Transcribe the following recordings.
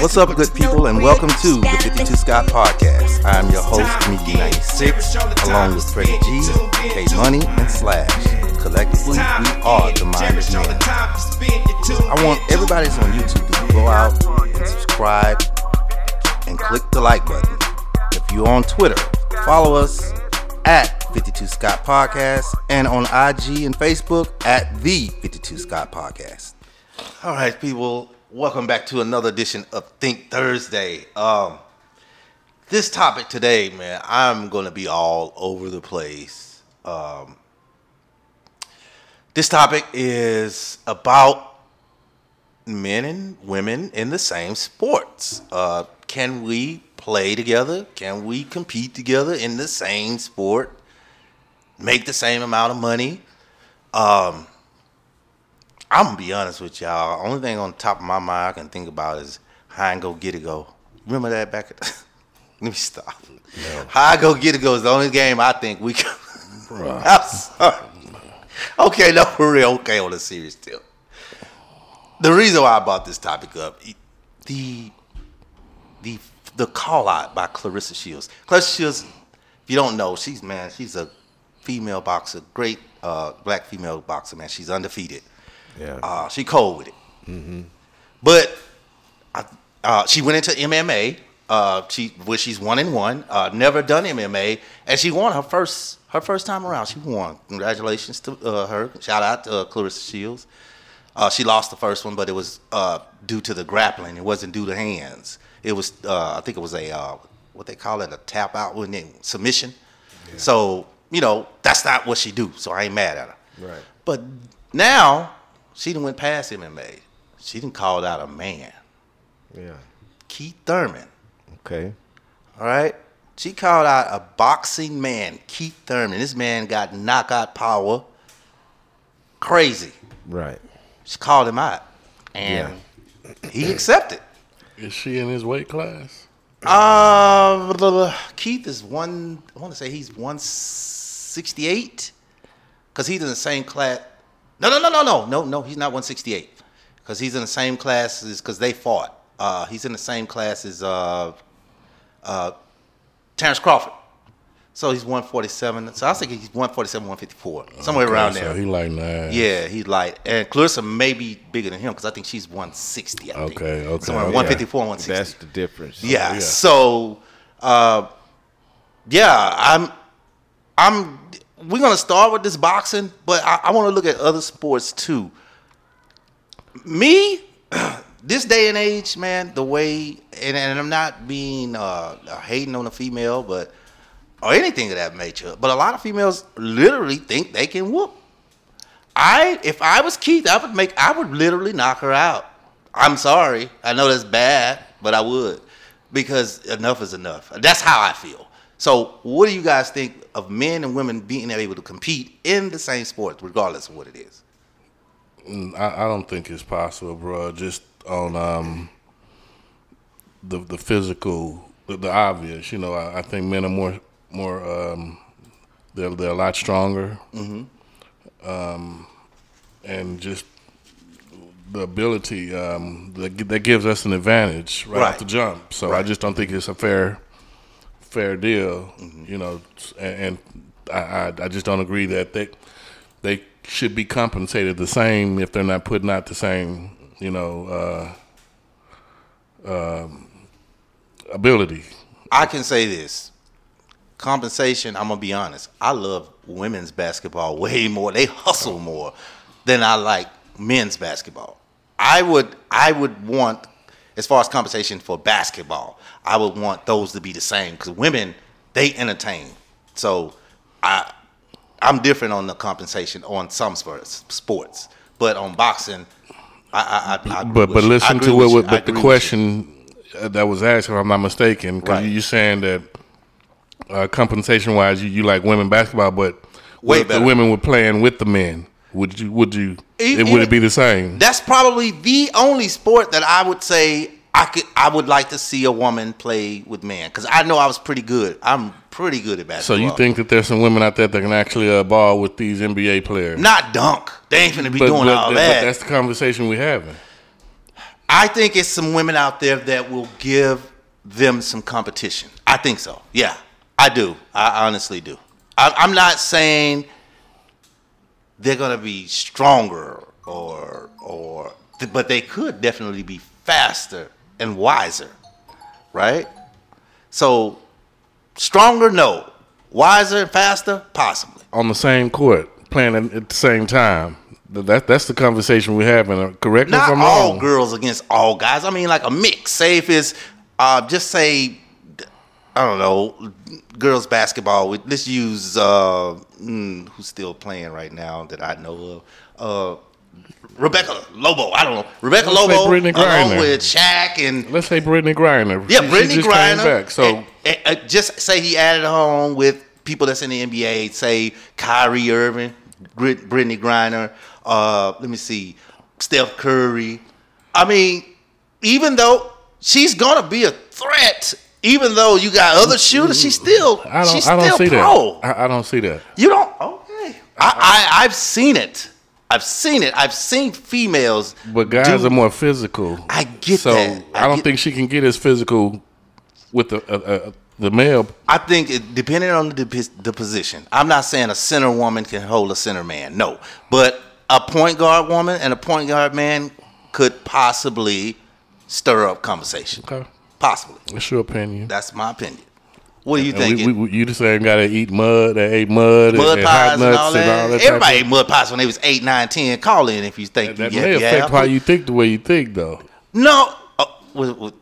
What's up, good people, and welcome to the 52. Scott Podcast. I am your host, Time Miki again, 96, cherish all the time along with Freddie spend. G, You tuned in K to. Money, and Slash. Collectively, Time we are the again, Minders cherish all the Men. time you spend. You tuned I want in everybody that's on YouTube to go out and subscribe and click the like button. If you're on Twitter, follow us at 52 Scott Podcast and on IG and Facebook at the 52 Scott Podcast. All right, people, welcome back to another edition of Think Thursday. Um, this topic today, man, I'm going to be all over the place. Um, this topic is about men and women in the same sports. Uh, can we play together? Can we compete together in the same sport? Make the same amount of money? Um, I'm gonna be honest with y'all. Only thing on top of my mind I can think about is how I go get it go. Remember that back at Let me stop. How I go get it go is the only game I think we can. I'm sorry. Okay, no, for real. Okay, on a serious tip. The reason why I brought this topic up, the the the call out by Claressa Shields. Claressa Shields, if you don't know, she's man, she's a female boxer, great uh, black female boxer, man. She's undefeated. Yeah. Uh, she cold with it. But I, uh, she went into MMA. Uh, she where she's one and one. Uh, never done MMA, and she won her first her first time around. She won. Congratulations to uh, her. Shout out to uh, Claressa Shields. Uh, she lost the first one, but it was uh, due to the grappling. It wasn't due to hands. It was uh, I think it was a uh, what they call it a tap out with it submission. So you know that's not what she do. So I ain't mad at her. Right. But now she done went past MMA. She done called out a man, Yeah. Keith Thurman. Okay. All right. She called out a boxing man, Keith Thurman. This man got knockout power. Crazy. Right. She called him out. And he accepted. Is she in his weight class? Uh. Keith is one, I want to say he's 168. Because he's in the same class. No, no, no, no, no. No, no, he's not 168. Because he's in the same classes because they fought. Uh, he's in the same class as uh, uh, Terence Crawford. So he's 147. So I think he's 147, 154. Somewhere Okay, around so there. So he like nine. Yeah, he's light. And Clarissa may be bigger than him because I think she's 160. I think. Okay, okay, Somewhere okay. 154 160. That's the difference. Yeah. yeah. So, uh, yeah, I'm, I'm. We're gonna start with this boxing, but I, I want to look at other sports too. Me, this day and age, man, the way, and, and I'm not being uh, hating on a female, but or anything of that nature, but a lot of females literally think they can whoop. I, if I was Keith, I would make, I would literally knock her out. I'm sorry, I know that's bad, but I would because enough is enough. That's how I feel. So, what do you guys think of men and women being able to compete in the same sport, regardless of what it is? I, I don't think it's possible, bro. Just on um, the the physical, the, the obvious. You know, I, I think men are more more. Um, they're they're a lot stronger. Mm-hmm. Um, and just the ability um, that, that gives us an advantage right, Right. off the jump. So I just don't think it's a fair fair deal. You know, and, and I, I I just don't agree that they they should be compensated the same if they're not putting out the same you know uh, um, ability. I can say this. Compensation, I'm gonna be honest. I love women's basketball way more. They hustle more than I like men's basketball. I would I would want as far as compensation for basketball, I would want those to be the same because women they entertain. So I I'm different on the compensation on some sports, sports, but on boxing, I I, I, I But but listen to with what, you. what I but the agree with you. question uh, that was asked, if I'm not mistaken, because Right. you're saying that uh, compensation wise, you, you like women basketball, but Way the women were playing with the men. Would you? Would you? E- it, would it be the same? That's probably the only sport that I would say I could I would like to see a woman play with men because I know I was pretty good. I'm pretty good at basketball. So you think that there's some women out there that can actually uh, ball with these NBA players? not dunk? They ain't gonna be but, doing but- all but that. that's the conversation we're having. I think it's some women out there that will give them some competition. I think so. Yeah, I do. I honestly do. I, I'm not saying they're gonna be stronger or or, but they could definitely be faster and wiser, right? So stronger, no. Wiser and faster, possibly. On the same court, playing at, the same time. That, that's the conversation we're having. Uh, Correct me if I'm all wrong. girls against all guys. I mean, like a mix. Say if it's uh, just say I don't know, girls basketball. With let's use uh, mm, who's still playing right now that I know of. Uh, Rebecca Lobo. I don't know. Rebecca Let's Lobo Brittney along with Shaq and Let's say Brittney Griner. yeah, She- she Brittney came Griner. back. So And- and- and just say he added on with people that's in the NBA. Say Kyrie Irving, Brit- Brittney Griner. Uh, let me see, Steph Curry. I mean, even though she's gonna be a threat, even though you got other shooters, she's still I don't. she's I don't still see pro. that. I, I don't see that. You don't? Okay. I, I I've seen it. I've seen it. I've seen females. But guys do- are more physical. I get so that. I I, don't get- think she can get as physical with the uh, uh, the male. I think it, depending on the the position, I'm not saying a center woman can hold a center man. No, but a point guard woman and a point guard man could possibly stir up conversation. Okay, Possibly. that's your opinion. That's my opinion. What do you And think? we, we, you the same guy that eat mud, that ate mud, mud and, and pies hot and all that. and all that. Everybody ate mud pies when they was 8, 9, 10. Call in if you think that you may yeah, affect how you think the way you think, though. No, oh, with, with,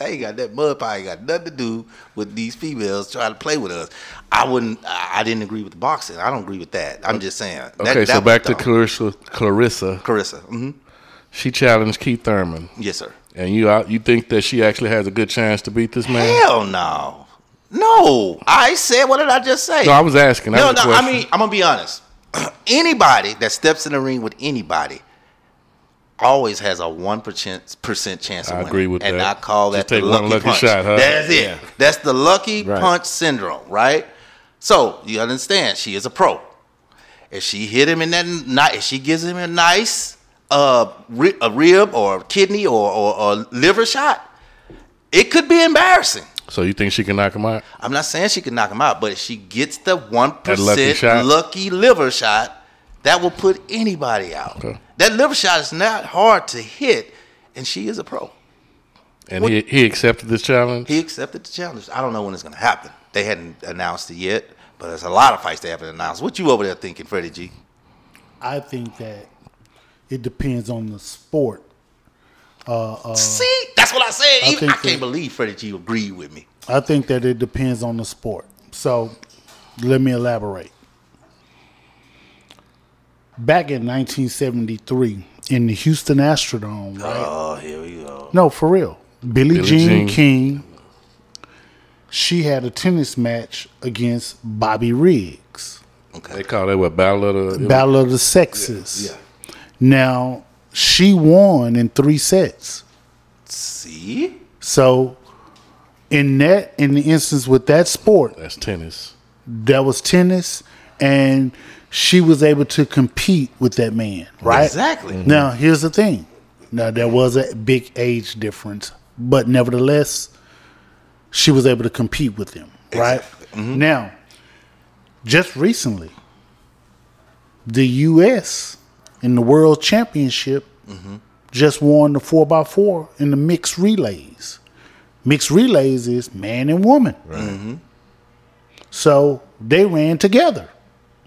I ain't got that mud pie. Ain't got nothing to do with these females trying to play with us. I wouldn't. I didn't agree with the boxing. I don't agree with that. I'm just saying. That- Okay, that so back to Claressa. Claressa. Claressa, Carissa. hmm she challenged Keith Thurman, Yes, sir. And you out- you think that she actually has a good chance to beat this man? Hell no, no. I said what did I just say? No, I was asking. That no, was no. I mean, I'm gonna be honest. anybody that steps in the ring with anybody always has a one percent percent chance of I winning. agree with and that. I call Just that the take one lucky, lucky punch. shot, huh? That's it. Yeah. That's the lucky Right. punch syndrome, right? So you understand, she is a pro. If she hit him in that night, if she gives him a nice uh, ri- a rib or a kidney or, or, or liver shot, it could be embarrassing. so you think she can knock him out? I'm not saying she can knock him out, but if she gets the one lucky percent shot? lucky liver shot, that will put anybody out. Okay. That liver shot is not hard to hit, and she is a pro. And he he accepted this challenge. He accepted the challenge. I don't know when it's going to happen. They hadn't announced it yet, but there's a lot of fights they haven't announced. What you over there thinking, Freddie G? I think that it depends on the sport. Uh, uh, See, that's what I said. I Even- I, think can't that- believe Freddie G agreed with me. I think that it depends on the sport. So let me elaborate. Back in 1973, in the Houston Astrodome, right? Oh, here we go. No, for real. Billie, Billie Jean, Jean. King. She had a tennis match against Bobby Riggs. Okay. They call that what battle of the Battle of the Sexes. Now, she won in three sets. See, So, in that, in the instance with that sport, That's tennis. that was tennis, and she was able to compete with that man, right? exactly. Now, here's the thing. Now, there was a big age difference, but nevertheless, she was able to compete with him, right? Mm-hmm. Now, just recently, the U.S. in the World Championship just won the 4x4 in the mixed relays. Mixed relays is man and woman. So they ran together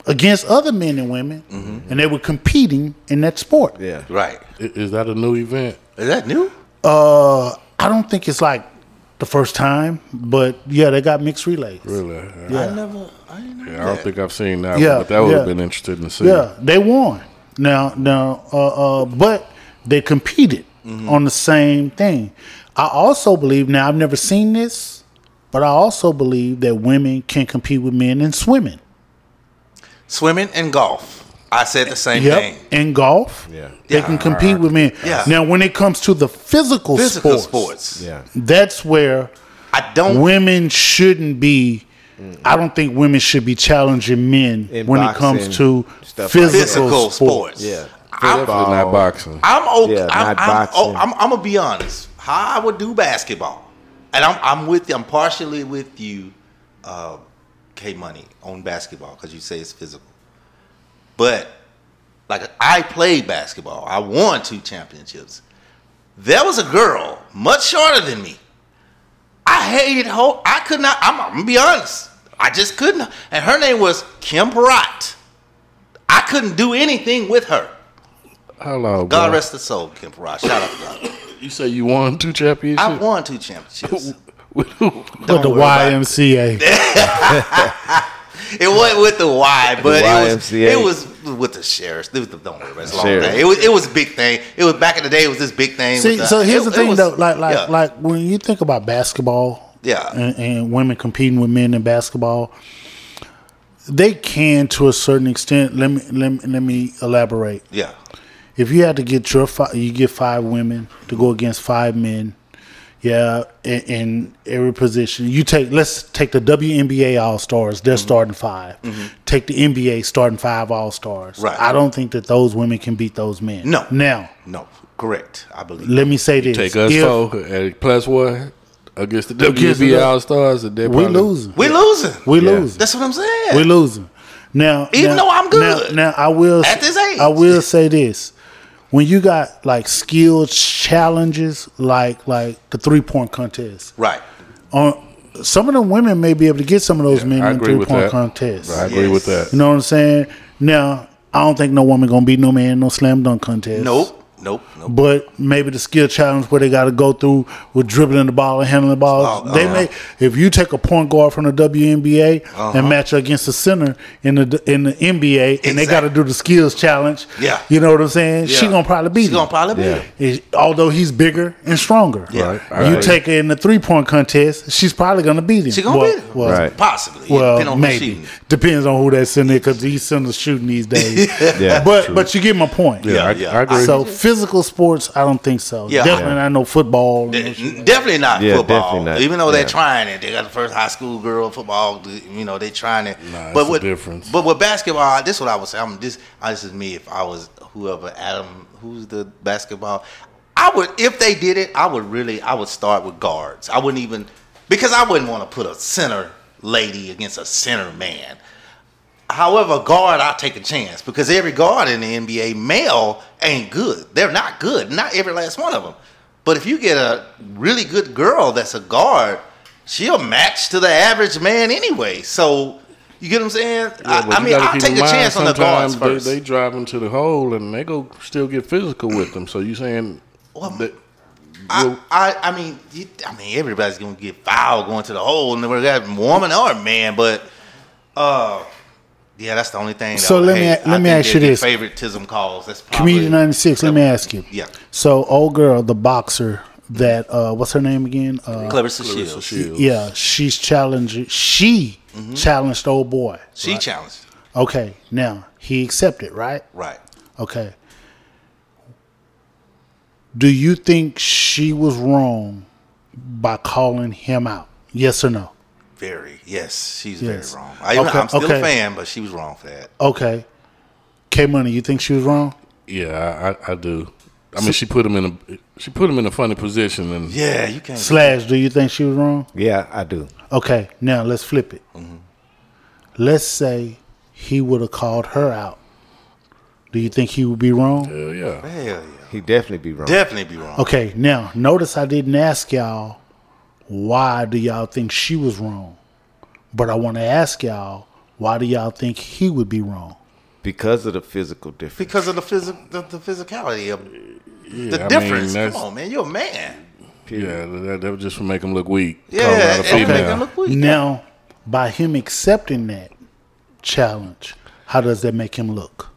against other men and women, and they were competing in that sport. Yeah. Right. Is that a new event? Is that new? Uh, I don't think it's like the first time, but yeah, they got mixed relays. Really? Yeah. I never. I Yeah, I don't think I've seen that Yeah, one, but that would have been interesting to see. Yeah, they won. Now, now, uh, uh, but they competed on the same thing. I also believe now I've never seen this, but I also believe that women can compete with men in swimming. Swimming and golf. I said the same Yep. thing. In golf, Yeah. they Yeah. can compete with men. Yeah. Now, when it comes to the physical, Physical sports, sports. Yeah. that's where I don't. women shouldn't be. I don't think women should be challenging men In when it comes to physical, Physical sports. sports. Yeah. Definitely not boxing. I'm okay. Yeah, I'm, not I'm, boxing. oh, I'm, I'm gonna be honest. How I would do basketball, and I'm I'm with you. I'm partially with you, uh, K Money on basketball because you say it's physical. But like I played basketball. I won two championships. There was a girl much shorter than me. I hated her. I could not. I'm, I'm gonna be honest. I just couldn't. And her name was Kim Peratt. I couldn't do anything with her. Hello. God bro? rest her soul, Kim Peratt. Shout out to God. You say you won two championships? I won two championships. With who? With Don't the worry about it. YMCA. It wasn't with the Y, but it was it was with the sheriffs. It was the, don't worry about it. It's a long Sheriff. thing. It was it was a big thing. It was back in the day. It was this big thing. See, the- so here's it- the thing was- though, like like yeah. like when you think about basketball, Yeah. and, and women competing with men in basketball, they can to a certain extent. Let me let me, let me elaborate. yeah, If you had to get your five, you get five women to go against five men. Yeah, in, in every position, you take. Let's take the WNBA All Stars. They're Mm-hmm. starting 5 Take the NBA starting five All Stars. Right. I don't think that those women can beat those men. No. Now, no, correct. I believe. let me say this: Take us If four at plus one against the Against WNBA the- All Stars, and they're we probably- losing. we losing. We Yeah. losing. That's what I'm saying. We losing. Now, Even now- though I'm good Now, now I will at this age. I will say this: when you got like skilled challenges, like like the three point contest, right. on some of the women may be able to get some of those men I in three point that. contest. I agree with that. You know what I'm saying? Now, I don't think no woman gonna beat no man in no slam dunk contest. Nope. Nope. Nope. But maybe the skill challenge where they got to go through with dribbling the ball and handling the ball. Oh, they uh-huh. may, if you take a point guard from the WNBA and match her against a center in the in the NBA, and they got to do the skills challenge. Yeah. you know what I'm saying. She Yeah. gonna probably beat She him. gonna probably beat Yeah. him. Although he's bigger and stronger. Yeah. Right. I You agree. take her in the three point contest, she's probably gonna beat him. She gonna well, beat him. Well, Right. Possibly. Yeah, well, depending on who's maybe shooting. depends on who that's in there because these centers shooting these days. Yeah, but true. but you get my point. Yeah, I, Yeah. I agree. So physical sports, I don't think so. Yeah. Definitely Yeah. not no football. De- Definitely not Yeah, football. definitely not. Even though they're trying it, they got the first high school girl football. You know, they trying it. Nah, it's but a with difference. but with basketball, this is what I would say. I'm this. This is me. If I was whoever Adam, who's the basketball, I would. If they did it, I would really. I would start with guards. I wouldn't even because I wouldn't want to put a center lady against a center man. However, guard, I'll take a chance because every guard in the NBA male ain't good. They're not good. Not every last one of them. But if you get a really good girl that's a guard, she'll match to the average man anyway. So you get what I'm saying? Yeah, I, I mean, I'll take a chance on the guards sometimes first. They, they drive into the hole and they go still get physical with them. So you saying Well, that I, I, I mean, you, I mean, everybody's gonna get fouled going to the hole, and we got woman or man, but uh, yeah, that's the only thing. that So I let me hate. a- let I me think ask you this. favoritism calls. That's probably, Comedian ninety six. Let me ask you. Yeah, So old girl, the boxer that uh, what's her name again? Uh, Claressa Claressa Shields. Shields. yeah, she's challenging. She Mm-hmm. challenged old boy. She challenged. Okay, now he accepted, right? Right. Okay. Do you think she was wrong by calling him out? Yes or no? Very. Yes, she's Yes. very wrong. I, Okay, I'm still okay. a fan, but she was wrong for that. Okay. K Money, you think she was wrong? yeah, I, I do. I mean, she put him in a she put him in a funny position, and Yeah, you can't. Slash, do you think she was wrong? Yeah, I do. Okay, now let's flip it. Mm-hmm. Let's say he would have called her out. Do you think he would be wrong? hell yeah, Hell yeah. He definitely be wrong. Definitely be wrong. Okay, now notice I didn't ask y'all why do y'all think she was wrong, but I want to ask y'all why do y'all think he would be wrong? because of the physical difference. Because of the physical, the, the physicality of yeah. the I difference. Mean, Come on, man, you're a man. yeah, that, that was just to make him look weak. Yeah, Call out a make him look weak. Now, by him accepting that challenge, how does that make him look?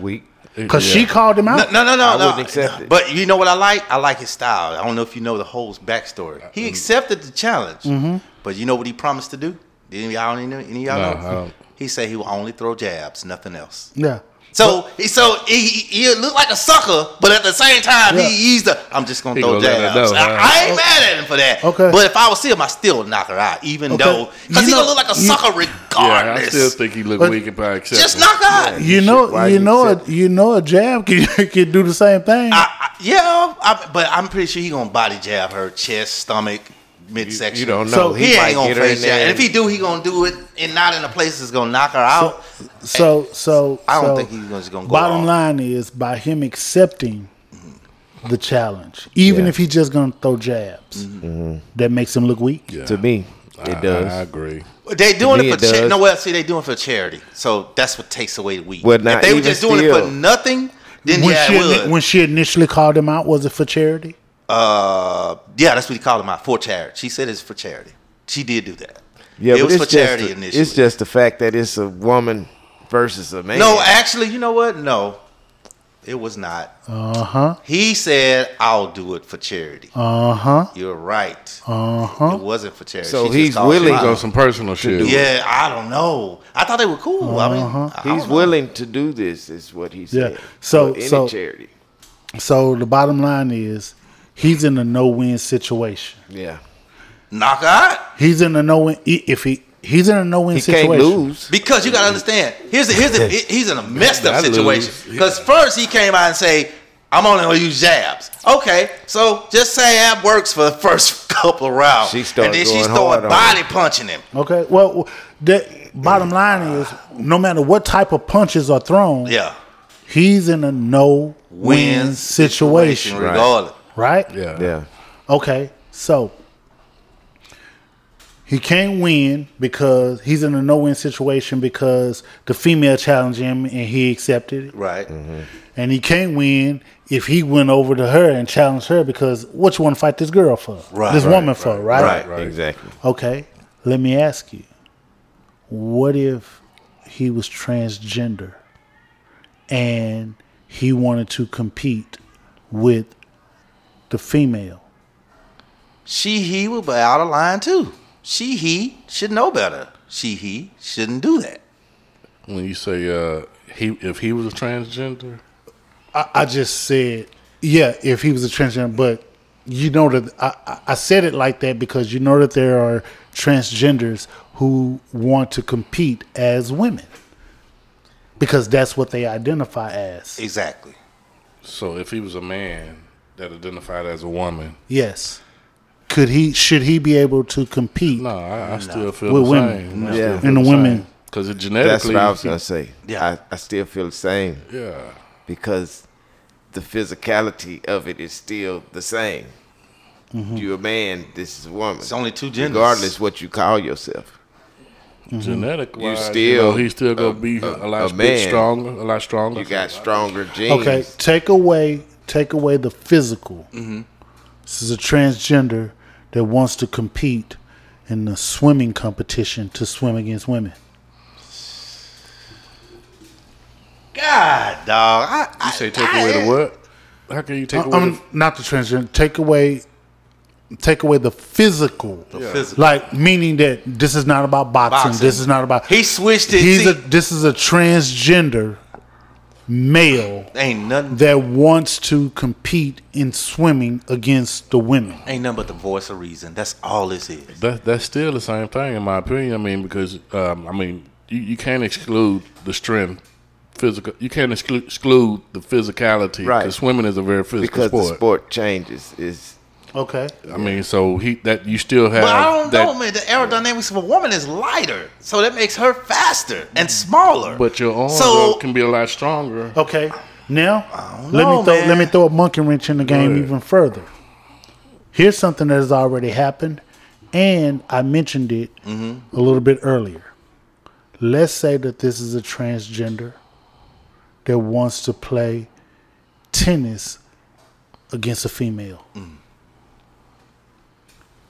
Weak. Because she called him out. no, no, no. I no. accept it. But you know what I like? I like his style. I don't know if you know the whole backstory. He accepted the challenge, Mm-hmm. but you know what he promised to do? Did any of y'all, any, any of y'all No, know? I don't. He said he will only throw jabs, nothing else. Yeah. So he so he, he, he looked like a sucker, but at the same time Yeah. he, he's the I'm just gonna He throw gonna jabs. know, I, huh? I ain't mad at him for that. Okay. But if I was him, I still knock her out, even Okay. though because he know- gonna look like a you- sucker Yeah. I still think he looked But- weak and probably accept just it. knock her out. You shit, know, why you you know, a, it? you know, a jab can, can do the same thing. I, I, yeah, I, but I'm pretty sure he gonna body jab her chest, stomach, midsection. You don't know. So He, might ain't gonna get her face jab. there And if he do, he gonna do it and not in a place that's gonna knock her out. so, so I don't so think he's just gonna go Bottom off. line is by him accepting the challenge, even Yeah. if he's just gonna throw jabs, Mm-hmm. that makes him look weak. Yeah. To me, I- it does. I, I agree. They doing me, it for it cha- does. no. Well, see, they doing it for charity, so that's what takes away the week. Well, now, if they were just doing it for nothing, then When yeah, she it would. when she initially called him out, was it for charity? Uh, yeah, that's what he called him out for charity. She said it's for charity. She did do that. yeah, it but was it's for charity just the, initially. it's just the fact that it's a woman versus a man. no, actually, you know what? No, it was not. Uh huh. He said, "I'll do it for charity." Uh huh. You're right. Uh huh. It wasn't for charity. So She he's willing out. On some personal shit. do it. Yeah, I don't know. I thought they were cool. I mean, I He's know. willing to do this, is what he said. Yeah. said. So- for any so- charity. So the bottom line is, he's in a no-win situation. Yeah, knock out. He's in a no-win. If he he's in a no-win he situation, can't lose. Because you gotta understand, here's the, here's the, he's in a messed up situation. lose. Because first he came out and say, "I'm only gonna use jabs." Okay, so just say that works for the first couple of rounds, She started and then she going started hard on body punching him. Okay. Well, the bottom line is, no matter what type of punches are thrown, Yeah, he's in a no-win win situation, Right. regardless. right? Yeah. Yeah, Okay, so he can't win because he's in a no-win situation because the female challenged him and he accepted it, Right. Mm-hmm. and he can't win if he went over to her and challenged her because what you want to fight this girl for, Right, this right, woman for, right? right. Right. exactly. Okay, let me ask you, what if he was transgender and he wanted to compete with the female? She he would be out of line too. She he should know better. She he shouldn't do that. When you say uh, he, if he was a transgender, I, I just said, yeah, if he was a transgender, but you know that I, I- I said it like that because you know that there are transgenders who want to compete as women because that's what they identify as. Exactly. so if he was a man that identified as a woman, Yes. Could he? Should he be able to compete? no, I, I still feel With the women. same. I Yeah. still feel And the women- because it genetically That's genetically, what I was gonna say. Yeah. I, I still feel the same yeah, because the physicality of it is still the same. Mm-hmm. You're a man. This is a woman. It's only two genders. regardless what you call yourself. genetic You still you know, he's still gonna a- be a- a, lot a bit man. stronger, a lot stronger. You got stronger genes. Okay, take away take away the physical. Mm-hmm. This is a transgender that wants to compete in the swimming competition to swim against women. God, dog. I, I You say take away the what? How can you take I- away um, I'm not the transgender. Take away take away the physical. the physical. Like meaning that this is not about boxing. Boxing. This is not about He switched it. He's See, a this is a transgender male ain't nothing. that wants to compete in swimming against the women. Ain't nothing but the voice of reason. That's all this is. That that's still the same thing in my opinion. I mean, because um, I mean, you, you can't exclude the strength, physical. You can't exclude, exclude the physicality. Right. Because swimming is a very physical because sport. Because the sport changes. Is Okay. I mean, so he that you still have. But I don't that, know, man. The aerodynamics of a woman is lighter, so that makes her faster and smaller. But your arm So- can be a lot stronger. Okay. Now, let know, me throw man. let me throw a monkey wrench in the game ahead. even further. Here's something that has already happened, and I mentioned it mm-hmm. a little bit earlier. Let's say that this is a transgender that wants to play tennis against a female. Mm-hmm.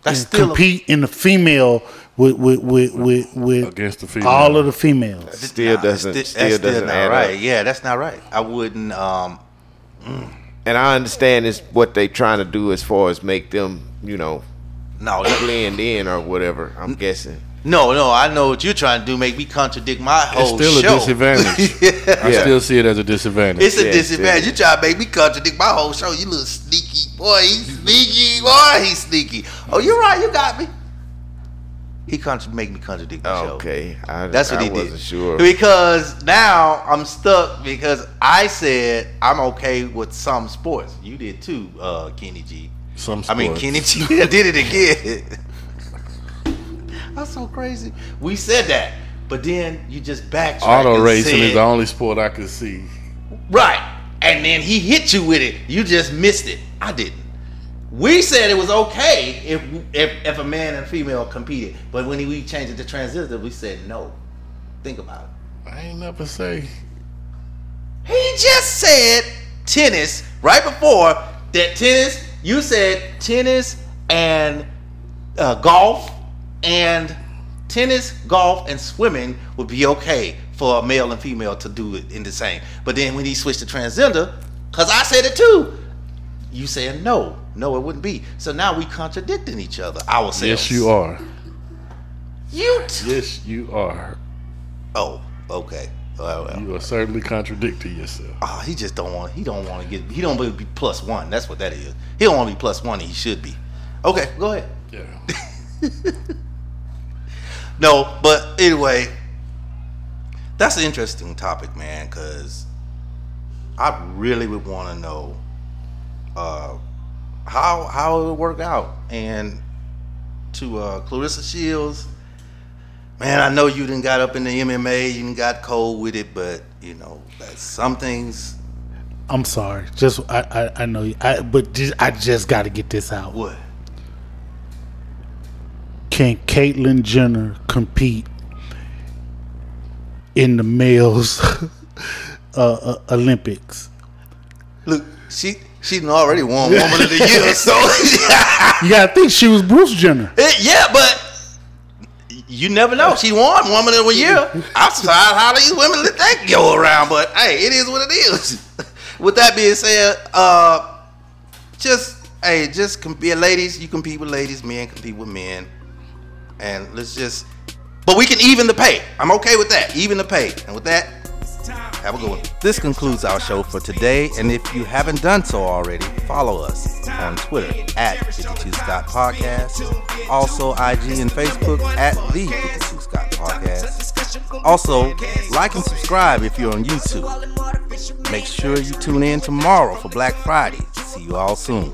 That's and still a- compete in the female with with with with, with Against the female. all of the females. Still Nah, doesn't- that's still that's doesn't not add right. up. Yeah, that's not right. I wouldn't. Um, And I understand it's what they trying to do as far as make them, you know, no, blend in or whatever. I'm guessing. no, no. I know what you're trying to do. Make me contradict my whole. Show. It's still show. a disadvantage. I still see it as a disadvantage. It's a Yeah, disadvantage. yeah. You try to make me contradict my whole show. You little sneaky boy. He's sneaky boy. He's sneaky. Oh, you're right. You got me. He contra- make me contradict my show. Okay, I, That's what I he wasn't did. sure. Because now I'm stuck because I said I'm okay with some sports. You did too, uh, Kenny G. Some I mean. Kenny G did it again. That's so crazy. We said that, but then you just backtracked. Auto and racing is the only sport I could see. Right. And then he hit you with it. You just missed it. I didn't. We said it was okay if if, if a man and female competed, but when we changed it to transgender, we said no. Think about it. I ain't never say. He just said tennis right before that tennis. You said tennis and uh, golf and tennis, golf, and swimming would be okay for a male and female to do it in the same. But then when he switched to transgender, because I said it too, you saying no, no, it wouldn't be. So now we contradicting each other. Ourselves. Yes, you are. You. T- Yes, you are. oh, okay. Well, well. You are certainly contradicting yourself. Oh, he just don't want. He don't want to get. He don't want to be plus one. That's what that is. He don't want to be plus one. He should be. Okay, go ahead. Yeah. No, but anyway, that's an interesting topic, man. Because I really would want to know uh, how how it would work out. And to uh, Claressa Shields, man, I know you didn't got up in the MMA, you didn't got cold with it, but you know, that some things. I'm sorry. Just I I, I know you. I but just, I just got to get this out. What? Can Caitlyn Jenner compete in the males uh, uh, Olympics? Look, she she done already won Woman of the Year, so You got to think she was Bruce Jenner. Eh, yeah, but you never know. She won Woman of the Year. I'm surprised how these women let that go around, but hey, it is what it is. with that being said, uh, just hey, just compete, ladies. You compete with ladies. Men compete with men, and let's just. But we can even the pay. I'm okay with that. Even the pay, and with that. Have a good one. This concludes our show for today, and if you haven't done so already, follow us on Twitter at 52 Scott Podcast, also IG and Facebook at the 52 Scott Podcast. Also, like and subscribe if you're on YouTube. Make sure you tune in tomorrow for Black Friday. See you all soon.